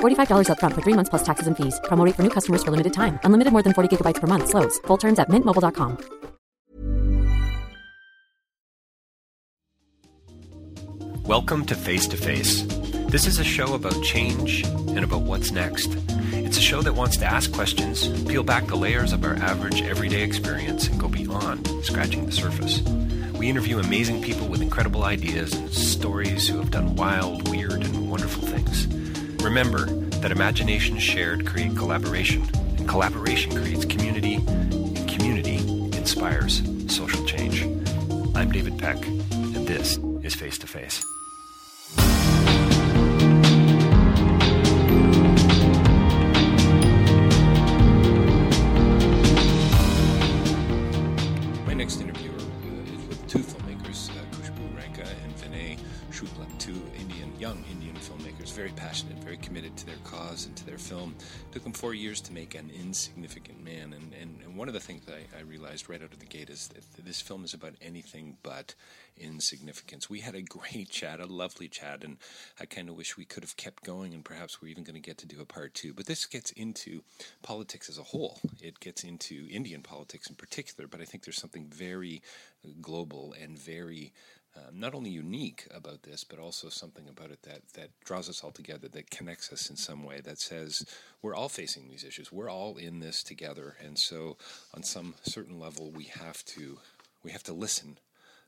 $45 upfront for three months plus taxes and fees. Promo rate for new customers for limited time. Unlimited more than 40 gigabytes per month. Slows. Full terms at mintmobile.com. Welcome to Face to Face. This is a show about change and about what's next. It's a show that wants to ask questions, peel back the layers of our average everyday experience, and go beyond scratching the surface. We interview amazing people with incredible ideas and stories who have done wild, weird, and wonderful things. Remember that imagination shared create collaboration, and collaboration creates community, and community inspires social change. I'm David Peck, and this is Face to Face. Took him four years to make An Insignificant Man, and, and, and one of the things that I, I realized right out of the gate is that this film is about anything but insignificance. We had a great chat, a lovely chat, and I kind of wish we could have kept going, and perhaps we're even going to get to do a part two. But this gets into politics as a whole. It gets into Indian politics in particular, but I think there's something very global and very um, not only unique about this, but also something about it that, that draws us all together, that connects us in some way, that says we're all facing these issues. We're all in this together. And so, on some certain level, we have to we have to listen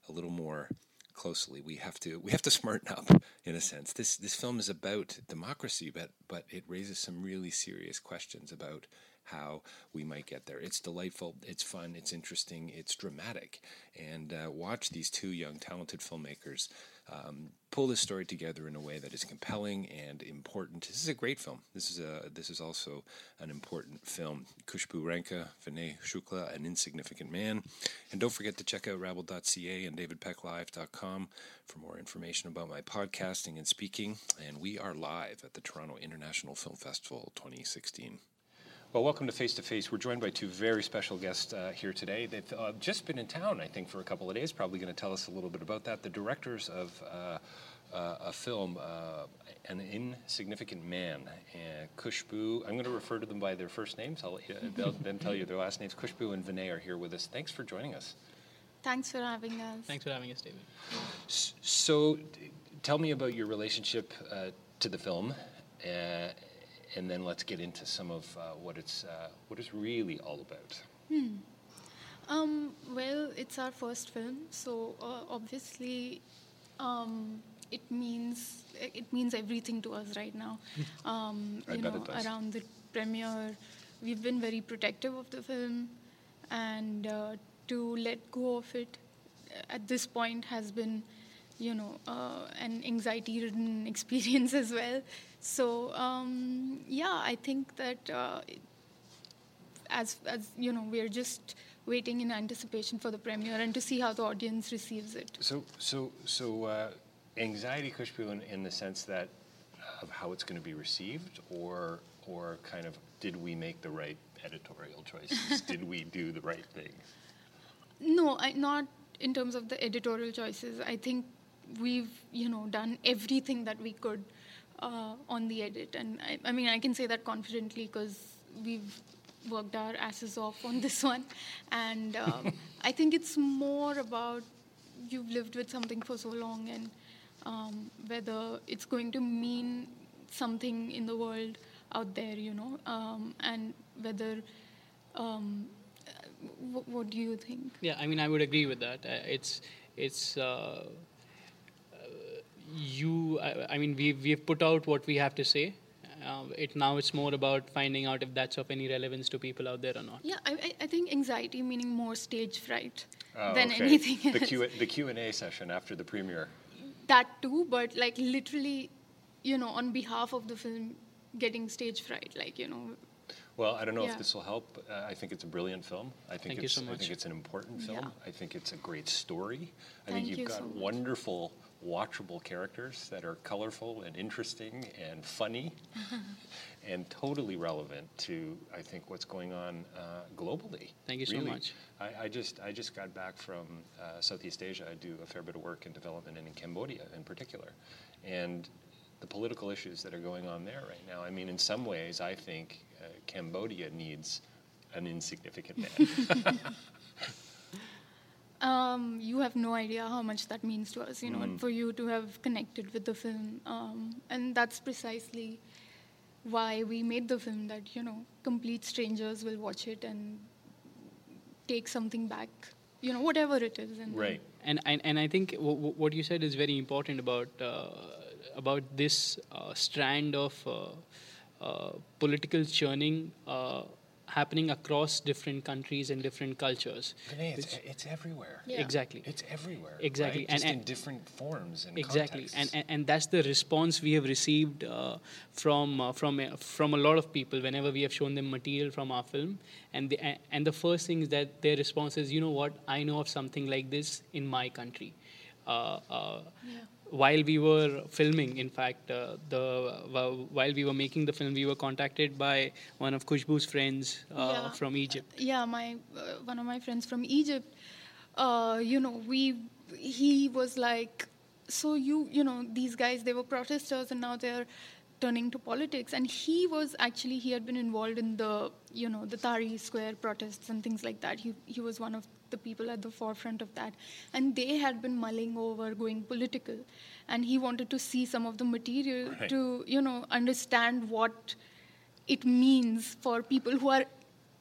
a little more closely. We have to we have to smarten up in a sense. This this film is about democracy, but but it raises some really serious questions about how we might get there. It's delightful, it's fun, it's interesting, it's dramatic, and uh, watch these two young talented filmmakers um, pull this story together in a way that is compelling and important. This is a great film. This is a this is also an important film. Khushboo Ranka, Vinay Shukla, An Insignificant Man, and don't forget to check out Rabble.ca and DavidPeckLive.com for more information about my podcasting and speaking. And we are live at the Toronto International Film Festival 2016. Well, welcome to Face to Face. We're joined by two very special guests uh, here today. They've uh, just been in town, I think, for a couple of days. Probably going to tell us a little bit about that. The directors of uh, uh a film, uh, An Insignificant Man, Khushboo. I'm going to refer to them by their first names. I'll they'll then tell you their last names. Khushboo and Vinay are here with us. Thanks for joining us. Thanks for having us. Thanks for having us, David. So, tell me about your relationship uh, to the film and then let's get into some of uh, what it's uh, what it's really all about. Hmm. Um, well, it's our first film, so uh, obviously um, it means it means everything to us right now. Um, you know, around the premiere, we've been very protective of the film, and uh, to let go of it at this point has been, you know, uh, an anxiety-ridden experience as well. So um, yeah, I think that uh, as as you know, we're just waiting in anticipation for the premiere and to see how the audience receives it. So so so uh, anxiety, Khushboo, in, in the sense that of how it's going to be received, or or kind of did we make the right editorial choices? did we do the right thing? No, I, not in terms of the editorial choices. I think we've you know done everything that we could uh, on the edit. And I, I, mean, I can say that confidently because we've worked our asses off on this one. And um, I think it's more about you've lived with something for so long and um, whether it's going to mean something in the world out there, you know, um, and whether um, w- what do you think? Yeah, I mean, I would agree with that. Uh, it's it's uh. I, I mean, we we've put out what we have to say. Uh, it now it's more about finding out if that's of any relevance to people out there or not. Yeah, I, I- I think anxiety meaning more stage fright Oh, than okay. anything The. Q the Q and A session after the premiere. that too, but like literally, you know, on behalf of the film, getting stage fright, like you know, Well, I don't know Yeah. if this will help. Uh, I think it's a brilliant film. I think Thank you it's so I think it's an important film. Yeah. I think it's a great story. I Thank think you've you got so much. Wonderful, watchable characters that are colorful and interesting and funny, and totally relevant to I think what's going on uh, globally. Thank you so much. I, I just I just got back from uh, Southeast Asia. I do a fair bit of work in development and in Cambodia in particular, and the political issues that are going on there right now. I mean, in some ways, I think uh, Cambodia needs an insignificant man. um, you have no idea how much that means to us. You know, Mm. for you to have connected with the film, um, and that's precisely why we made the film. That you know, complete strangers will watch it and take something back. You know, whatever it is. And right. and and, and I think w- w- what you said is very important about uh, about this uh, strand of uh, uh, political churning uh, happening across different countries and different cultures. Vinay, it's, it's everywhere. Yeah. Exactly. It's everywhere. Exactly. right? And- Just in different forms and exactly and, contexts. and and that's the response we have received uh, from uh, from uh, from a lot of people whenever we have shown them material from our film and the a- and the first thing is that their response is you know what i know of something like this in my country uh, uh, while we were filming in fact uh, the wh- while we were making the film we were contacted by one of Khushboo's friends uh, Yeah. from Egypt. Yeah my uh, one of my friends from egypt. Uh, you know we he was like so you you know these guys they were protesters and now they're turning to politics. And he was actually he had been involved in the you know the Tahrir square protests and things like that. He he was one of the people at the forefront of that and they had been mulling over going political and he wanted to see some of the material Right. to you know understand what it means for people who are,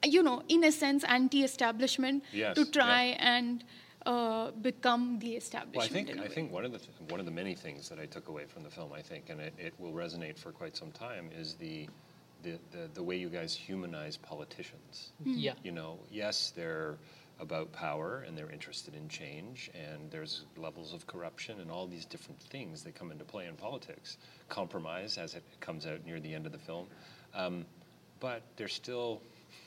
you know, in a sense, anti-establishment Yes, to yeah. try and uh, become the Well, I think in a I way. think one of the th- one of the many things that I took away from the film, I think, and it, it will resonate for quite some time, is the the, the, the way you guys humanize politicians. yeah You know, yes, they're about power and they're interested in change, and there's levels of corruption and all these different things that come into play in politics. Compromise, as it comes out near the end of the film, um, but they're still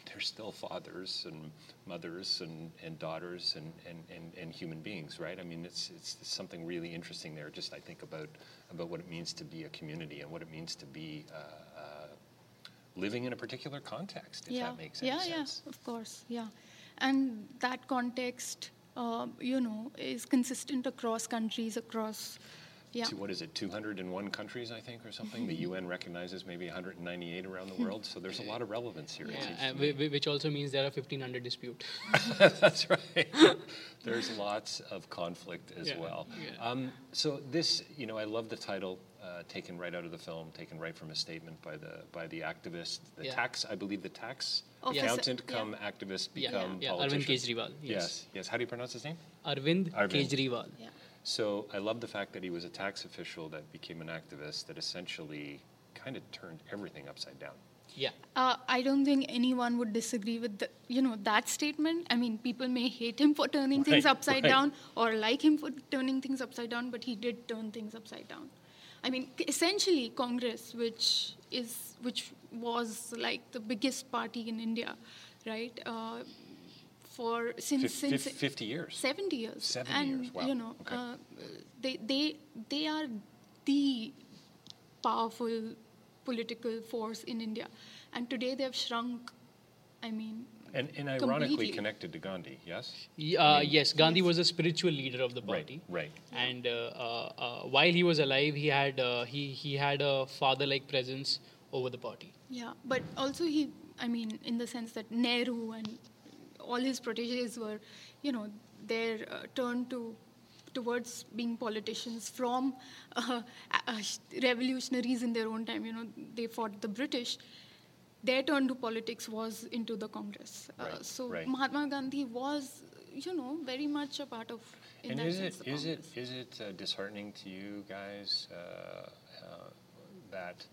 they're still fathers and mothers and, and daughters and, and, and, and human beings, right? I mean, it's, it's something really interesting there. Just I think about about what it means to be a community and what it means to be uh, uh, living in a particular context, if yeah, that makes any yeah, sense. yeah, of course, yeah, and that context, uh, you know, is consistent across countries, across, yeah, To, what is it, 201 countries, I think, or something? The UN recognizes maybe 198 around the world, so there's a lot of relevance here. yeah, uh, to whi- me. whi- which also means there are 1500 dispute That's right. There's lots of conflict as Yeah, well. yeah. Um, so this, you know, I love the title, uh, taken right out of the film, taken right from a statement by the by the activist, the Yeah. tax, I believe, the tax Officer, accountant yeah. come activist Yeah, become yeah, Arvind politician. Kejriwal, yes. Yes, yes. How do you pronounce his name? Arvind, Arvind. Kejriwal yeah. So I love the fact that he was a tax official that became an activist that essentially kind of turned everything upside down. yeah Uh, I don't think anyone would disagree with the, you know that statement. I mean, people may hate him for turning things upside right. down or like him for turning things upside down, but he did turn things upside down. I mean, essentially, Congress, which is which was like the biggest party in India, right? Uh, for since Fif- since fif- 50 years. 70 years 70 and years, wow, you know okay. uh, they they they are the powerful political force in india and today they have shrunk i mean And, and ironically Completely. connected to Gandhi, yes? Y- Uh, yes, Gandhi was a spiritual leader of the Right, party. right. And uh, uh, uh, while he was alive, he had uh, he he had a father-like presence over the party. yeah but also he i mean in the sense that nehru and all his proteges were you know their uh, turn to towards being politicians from uh, uh, revolutionaries in their own time you know they fought the british their turn to politics was into the Congress. Uh, Right, so right. Mahatma Gandhi was, you know, very much a part of. And is it is it is it uh, disheartening to you guys that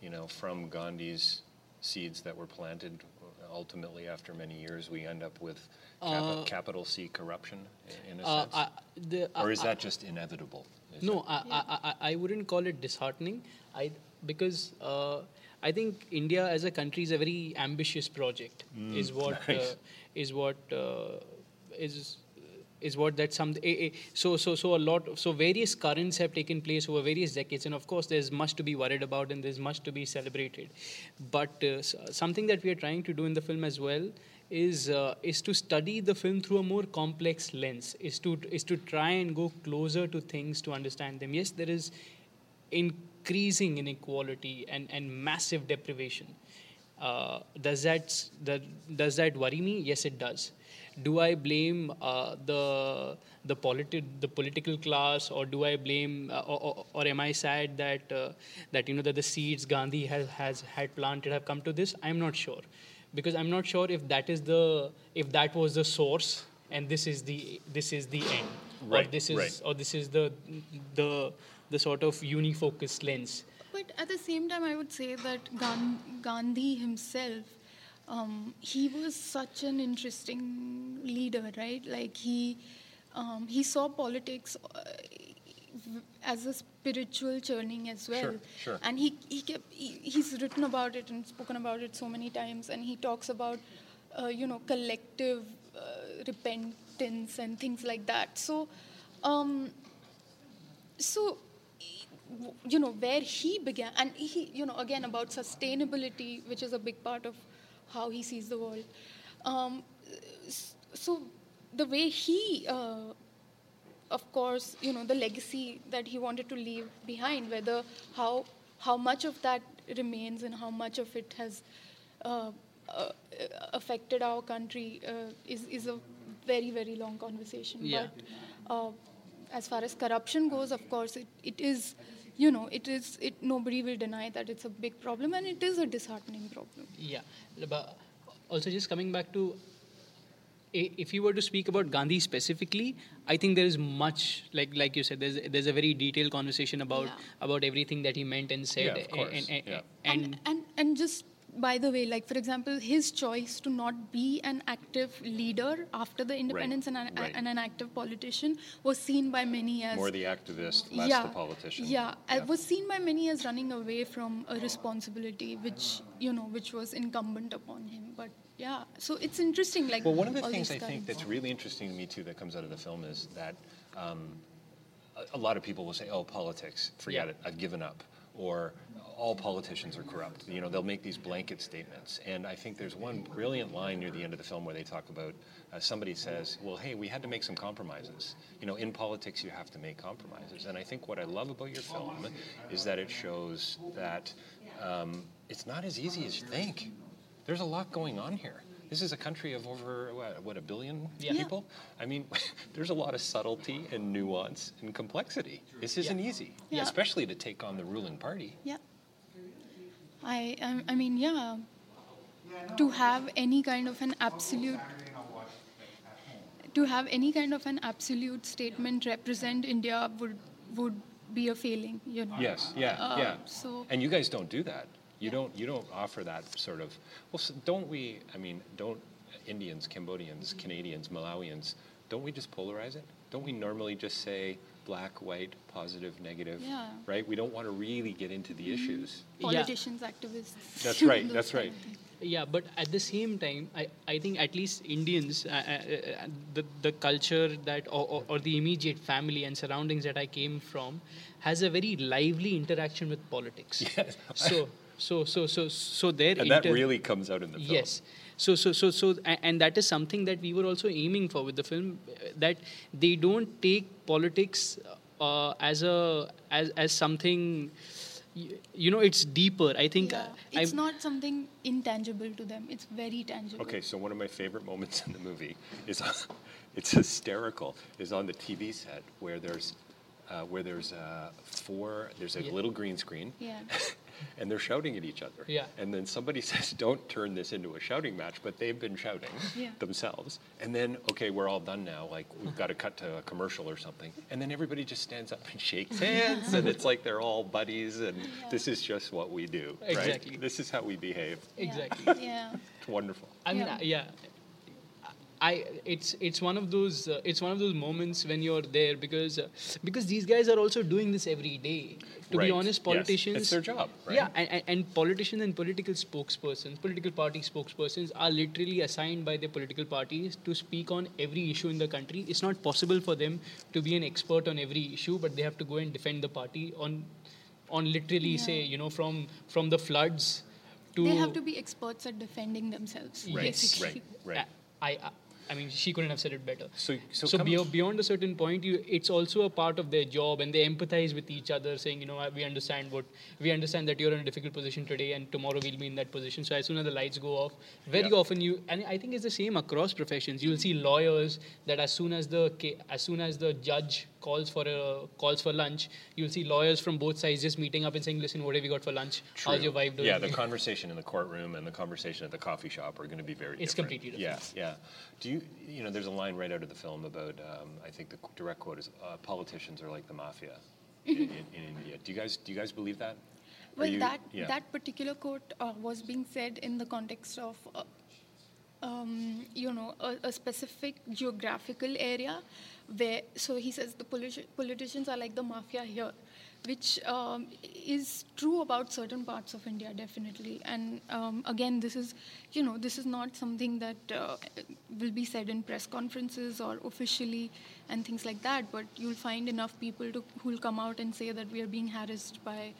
you know from Gandhi's seeds that were planted, ultimately after many years we end up with capi- Uh, capital C corruption in a Uh, sense, I, the, or is I- that just inevitable? Is No, that- I, I, I, I wouldn't call it disheartening. I because uh, I think India as a country is a very ambitious project. is what Mm, nice. uh, is what uh, is is what that some eh, eh, so so so a lot so various currents have taken place over various decades. And of course there's much to be worried about and there's much to be celebrated. But uh, something that we are trying to do in the film as well is uh, is to study the film through a more complex lens is to is to try and go closer to things to understand them. Yes there is increasing inequality and, and massive deprivation. Uh, does that that does that worry me? Yes it does do I blame uh, the the politi- the political class, or do I blame, uh, or, or, or am I sad that uh, that you know that the seeds Gandhi has, has had planted have come to this? I'm not sure, because I'm not sure if that is the if that was the source and this is the this is the end, or Right, this is right. or this is the the the sort of unifocused lens. But at the same time, I would say that Gan- Gandhi himself, um, he was such an interesting leader, right? Like he, um, he saw politics uh, as a spiritual churning as well. Sure, sure. And he, he kept, he, he's written about it and spoken about it so many times, and he talks about, uh, you know, collective uh, repentance and things like that. So, um, so you know where he began and he you know again about sustainability which is a big part of how he sees the world um, so the way he uh, of course you know the legacy that he wanted to leave behind whether how how much of that remains and how much of it has uh, uh, affected our country uh, is is a very very long conversation Yeah. but uh, as far as corruption goes of course it, it is you know it is it nobody will deny that it's a big problem and it is a disheartening problem Yeah, but also just coming back to if you were to speak about Gandhi specifically, I think there is much like like you said. There's there's a very detailed conversation about Yeah. about everything that he meant and said. Yeah, of course, And, and, yeah. and, and, and and just by the way like for example his choice to not be an active leader after the independence and, an, right. and an active politician was seen by many as More the activist, less yeah, the politician. Yeah, it was seen by many as running away from a responsibility which you know which was incumbent upon him. But yeah, so it's interesting. Like Well, one of the things I think that's really interesting to me too that comes out of the film is that um, a, a lot of people will say, "Oh, politics, forget Yeah. it, I've given up," or "All politicians are corrupt." You know, they'll make these blanket statements, and I think there's one brilliant line near the end of the film where they talk about uh, somebody says, "Well, hey, we had to make some compromises. You know, in politics, you have to make compromises." And I think what I love about your film is that it shows that um, it's not as easy as you think. There's a lot going on here. This is a country of over what, what a billion Yeah. Yeah. people. I mean, there's a lot of subtlety and nuance and complexity. This isn't easy, Yeah. especially to take on the ruling party. Yeah. I, I I mean yeah. To have any kind of an absolute to have any kind of an absolute statement represent India would would be a failing, you know. Yes, yeah, Uh, yeah. So And you guys don't do that. You don't. You don't offer that sort of. Well, so don't we? I mean, don't Indians, Cambodians, Canadians, Malawians? Don't we just polarize it? Don't we normally just say black, white, positive, negative? Yeah. Mm-hmm. Right. We don't want to really get into the issues. politicians, activists. That's right, that's right. Yeah, but at the same time, I, I think at least Indians, uh, uh, uh, the, the culture that, or, or, or the immediate family and surroundings that I came from, has a very lively interaction with politics. Yes. So, so, so, so, so their And that really comes out in the film. Yes. So, so, so, so, and that is something that we were also aiming for with the film, uh, that they don't take politics uh, as a as as something, you know, it's deeper. I think. Yeah. uh, It's I- not something intangible to them. It's very tangible. Okay, so one of my favorite moments in the movie is, it's hysterical, is on the TV set where there's, uh, where there's uh, four, there's a Yeah. little green screen, Yeah. and they're shouting at each other. Yeah. And then somebody says, "Don't turn this into a shouting match," but they've been shouting Yeah. themselves. And then, okay, we're all done now. Like we've got to cut to a commercial or something. And then everybody just stands up and shakes hands, and it's like they're all buddies, and this is just what we do. right? This is how we behave. Exactly. Yeah. It's wonderful. I mean, Yeah. Yeah. I it's it's one of those uh, it's one of those moments when you're there because uh, because these guys are also doing this every day. To Right. be honest, Yes. politicians It's their job, right? Yeah, and, and, and politicians and political spokespersons, political party spokespersons are literally assigned by their political parties to speak on every issue in the country. It's not possible for them to be an expert on every issue, but they have to go and defend the party on on literally say you know from from the floods to They have to be experts at defending themselves, Right. basically. Right. Right. I, I, I mean, she couldn't have said it better. So, so, So beyond, beyond a certain point, you, it's also a part of their job, and they empathize with each other, saying, you know, we understand what we understand that you're in a difficult position today, and tomorrow we'll be in that position. So as soon as the lights go off, very Yeah. often you, and I think it's the same across professions. You'll see lawyers that as soon as the as soon as the judge calls for a calls for lunch, you'll see lawyers from both sides just meeting up and saying, listen, what have you got for lunch? How's your wife doing? Yeah, the conversation in the courtroom and the conversation at the coffee shop are going to be very It's different. completely different. yeah. yeah. Do you, you know, there's a line right out of the film about, um, I think the direct quote is, uh, politicians are like the mafia in, in, in India. Do you guys, do you guys believe that? Well, you- that yeah. that particular quote uh, was being said in the context of, uh, um, you know, a, a specific geographical area, where so he says the politi- politicians are like the mafia here, which um, is true about certain parts of India definitely. And um, again, this is, you know, this is not something that uh, will be said in press conferences or officially and things like that. But you'll find enough people to who will come out and say that we are being harassed by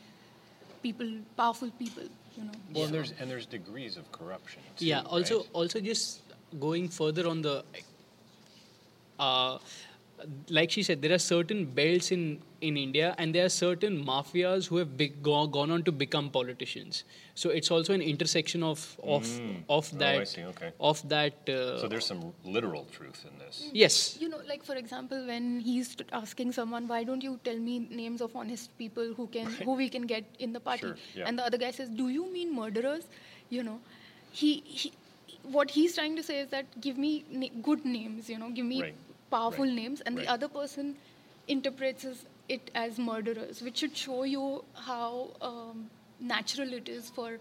people, powerful people, you know. Well, and there's, and there's degrees of corruption. Too, yeah also right? also just going further on the uh, like she said there are certain belts in in india and there are certain mafias who have big, go, gone on to become politicians so it's also an intersection of of of Oh, I that see, okay. of that uh, So there's some literal truth in this. yes You know, like for example, when he's t- asking someone, "Why don't you tell me names of honest people who can, who we can get in the party?" Sure, yeah. And the other guy says, "Do you mean murderers?" You know, he, he what he's trying to say is that give me na- good names. You know, give me Right, powerful right, names, and right. the other person interprets it as murderers, which should show you how um, natural it is for.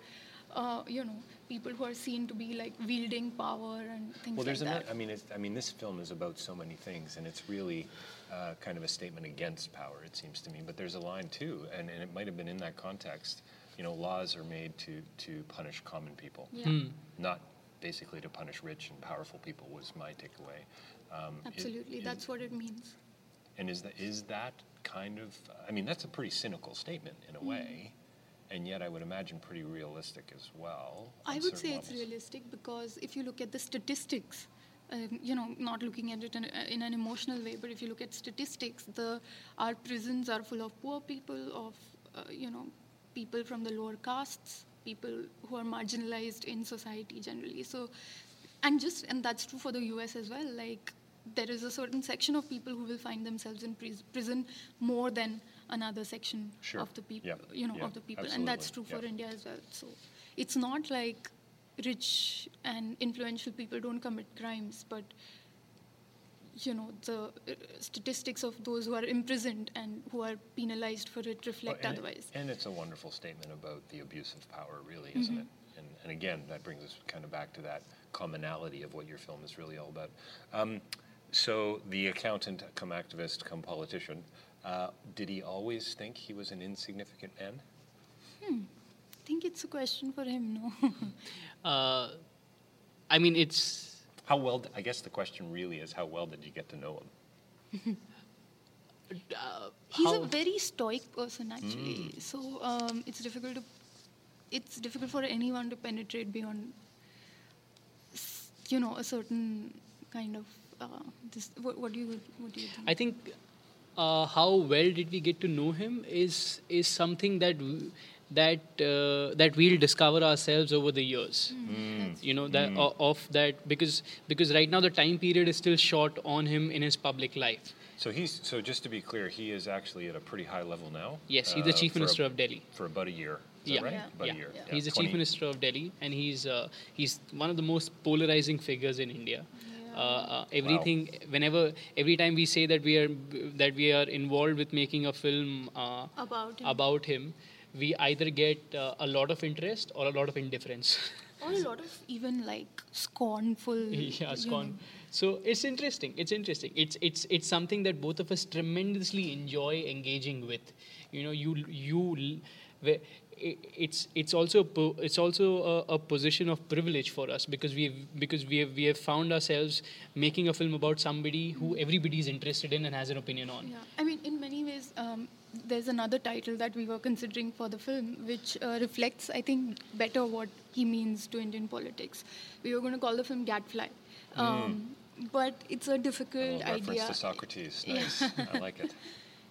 Uh, you know, people who are seen to be like wielding power and things Well, there's like another. that. I mean, it's, I mean, this film is about so many things, and it's really uh, kind of a statement against power. It seems to me. But there's a line too, and, and it might have been in that context. You know, laws are made to to punish common people, Yeah. not basically to punish rich and powerful people. Was my takeaway. Um, Absolutely, that's what it means. And is that is that kind of? I mean, that's a pretty cynical statement in a Mm. way, and yet I would imagine pretty realistic as well. I would say it's realistic because if you look at the statistics, um, you know, not looking at it in, in an emotional way, but if you look at statistics, the our prisons are full of poor people, of uh, you know, people from the lower castes, people who are marginalized in society generally. So, and just and that's true for the U.S. as well. Like there is a certain section of people who will find themselves in pris- prison more than another section Sure. of the people, Yep. you know, Yep. of the people, and that's true Absolutely. for. India as well. So it's not like rich and influential people don't commit crimes, but you know the uh, statistics of those who are imprisoned and who are penalized for it reflect and, otherwise. And it's a wonderful statement about the abuse of power, really, isn't Mm-hmm. it? And, and again, that brings us kind of back to that commonality of what your film is really all about. Um, so, the accountant, come activist, come politician, uh, did he always think he was an insignificant man? I think it's a question for him, no? uh, i mean it's How well, d- I guess the question really is, how well did you get to know him? He's a very stoic person, actually. So um, it's difficult to it's difficult for anyone to penetrate beyond, you know, a certain kind of uh, this. What, what do you what do you think? I think uh, how well did we get to know him is is something that w- that uh, that we'll discover ourselves over the years. You know that o- of that because because right now the time period is still short on him in his public life. So he's so just to be clear, he is actually at a pretty high level now. Yes, he's the chief for a- minister of Delhi. for about a year. that yeah, right? yeah, About a yeah. year. yeah. Yeah, He's the 20 chief minister of Delhi, and he's uh, he's one of the most polarizing figures in India. Uh, uh, everything, whenever, every time we say that we are that we are involved with making a film uh, About him. about him, we either get uh, a lot of interest or a lot of indifference. Or a lot of even like scornful. yeah, you know. So it's interesting. It's interesting. It's it's it's something that both of us tremendously enjoy engaging with. You know, you you. It's it's also it's also a, a position of privilege for us because we because we have we have found ourselves making a film about somebody who everybody is interested in and has an opinion on. Yeah, I mean, in many ways, um, there's another title that we were considering for the film, which uh, reflects, I think, better what he means to Indian politics. We were going to call the film Gadfly, um, but it's a A difficult little reference idea. to Socrates. Yeah. Nice. I like it.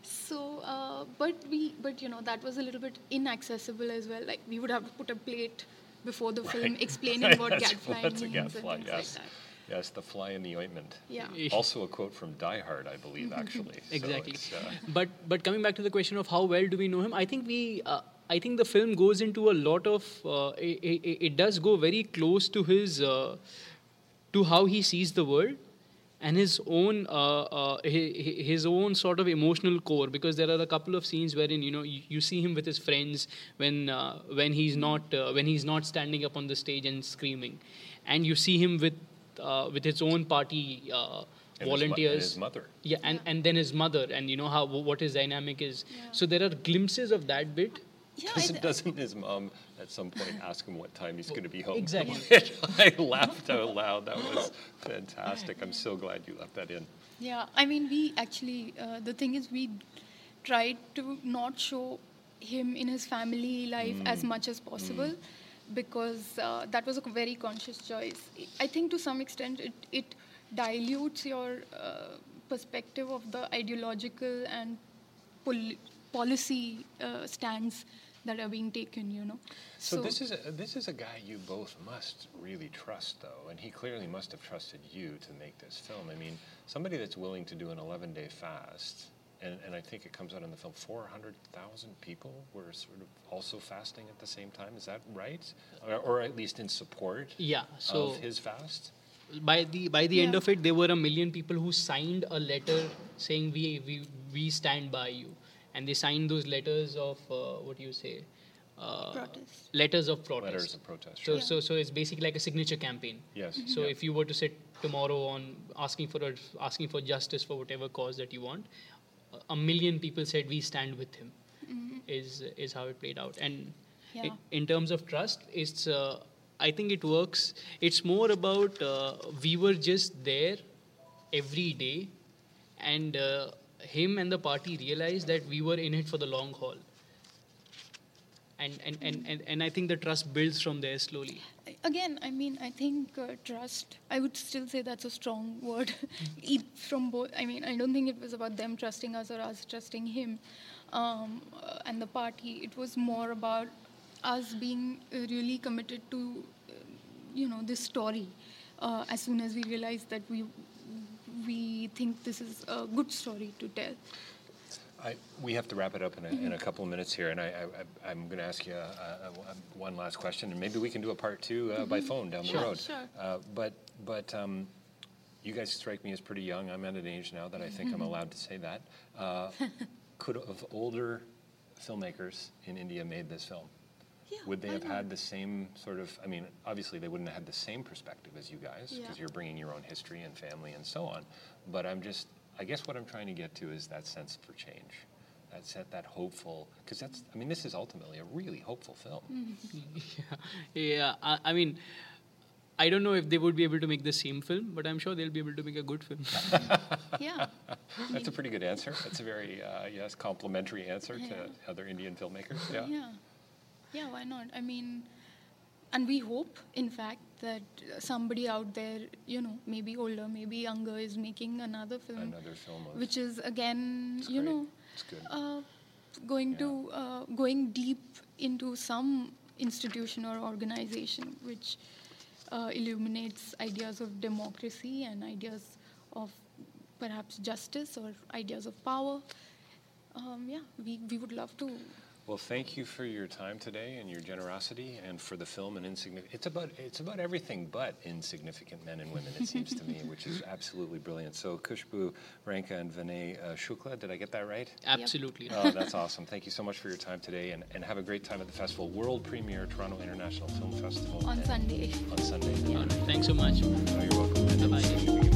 So, uh, but we, but you know, that was a little bit inaccessible as well. Like we would have to put a plate before the film explaining what gadfly that's a means and gadfly, things yes. like that. Yes, the fly in the ointment. Yeah. Also a quote from Die Hard, I believe, actually. Exactly it's, uh, but but coming back to the question of how well do we know him i think we uh, i think the film goes into a lot of uh, it, it, it does go very close to his uh, to how he sees the world and his own uh, uh, his, his own sort of emotional core because there are a couple of scenes wherein you know you, you see him with his friends when uh, when he's not uh, when he's not standing up on the stage and screaming and you see him with uh, with his own party uh, and his mo- and volunteers his mother. yeah, and, and then his mother, and you know how what his dynamic is. So there are glimpses of that bit. Yeah, I Doesn't, th- doesn't his mom at some point ask him what time he's going to be home? Exactly. I laughed out loud. That was fantastic. I'm so glad you left that in. Yeah, I mean, we actually, uh, the thing is, we tried to not show him in his family life as much as possible because uh, that was a very conscious choice. I think to some extent it, it dilutes your uh, perspective of the ideological and pol- policy uh, stands that are being taken, you know. So, this is a, this is a guy you both must really trust, though, and he clearly must have trusted you to make this film. I mean, somebody that's willing to do an 11-day fast, and, and I think it comes out in the film, 400,000 people were sort of also fasting at the same time. Is that right, or, or at least in support Yeah. So of his fast? by the by the end of it, there were a million people who signed a letter saying we we we stand by you, and they signed those letters of uh, what do you say. Uh, Protest. Letters of protest. Letters of protest. So, sure. so, so it's basically like a signature campaign. Yes. So Yeah. if you were to sit tomorrow on asking for a, asking for justice for whatever cause that you want, a- a million people said we stand with him. Is is how it played out. And i- Yeah. in terms of trust, it's uh, I think it works. It's more about uh, we were just there every day, and uh, him and the party realized that we were in it for the long haul. And and, and, and, and I think the trust builds from there slowly. again i mean i think uh, trust i would still say that's a strong word from both i mean i don't think it was about them trusting us or us trusting him um, uh, and the party it was more about us being uh, really committed to uh, you know this story uh, as soon as we realized that we we think this is a good story to tell I, we have to wrap it up in a, in a couple of minutes here, and I, I'm going to ask you uh, uh, one last question, and maybe we can do a part two uh, by phone down Sure. the road. Sure. Uh, but but um, you guys strike me as pretty young. I'm at an age now that I think I'm allowed to say that. Uh, could have older filmmakers in India made this film? Yeah, Would they why have not? had the same sort of? I mean, obviously they wouldn't have had the same perspective as you guys because Yeah. you're bringing your own history and family and so on. But I'm just, I guess what I'm trying to get to is that sense for change, that set, that hopeful, because that's, I mean, this is ultimately a really hopeful film. Yeah, I, I mean, I don't know if they would be able to make the same film, but I'm sure they'll be able to make a good film. yeah That's a pretty good answer. That's a very, uh, yes, complimentary answer Yeah. to other Indian filmmakers. Yeah. Yeah. Yeah, why not? I mean, and we hope, in fact, that somebody out there, you know, maybe older, maybe younger, is making another film, Another film of, which is again, It's you great. know, It's good. uh, going Yeah. to uh, going deep into some institution or organization which uh, illuminates ideas of democracy and ideas of perhaps justice or ideas of power. Um, yeah, we, we would love to Well, thank you for your time today and your generosity, and for the film and insignificant. It's about it's about everything but insignificant men and women. It seems to me, which is absolutely brilliant. So, Khushboo Ranka and Vinay uh, Shukla, did I get that right? Absolutely. Oh, that's awesome. Thank you so much for your time today, and, and have a great time at the festival. World premiere, Toronto International Film Festival On Sunday. on Sunday. Right. Thanks so much. Oh, you're welcome. Bye-bye.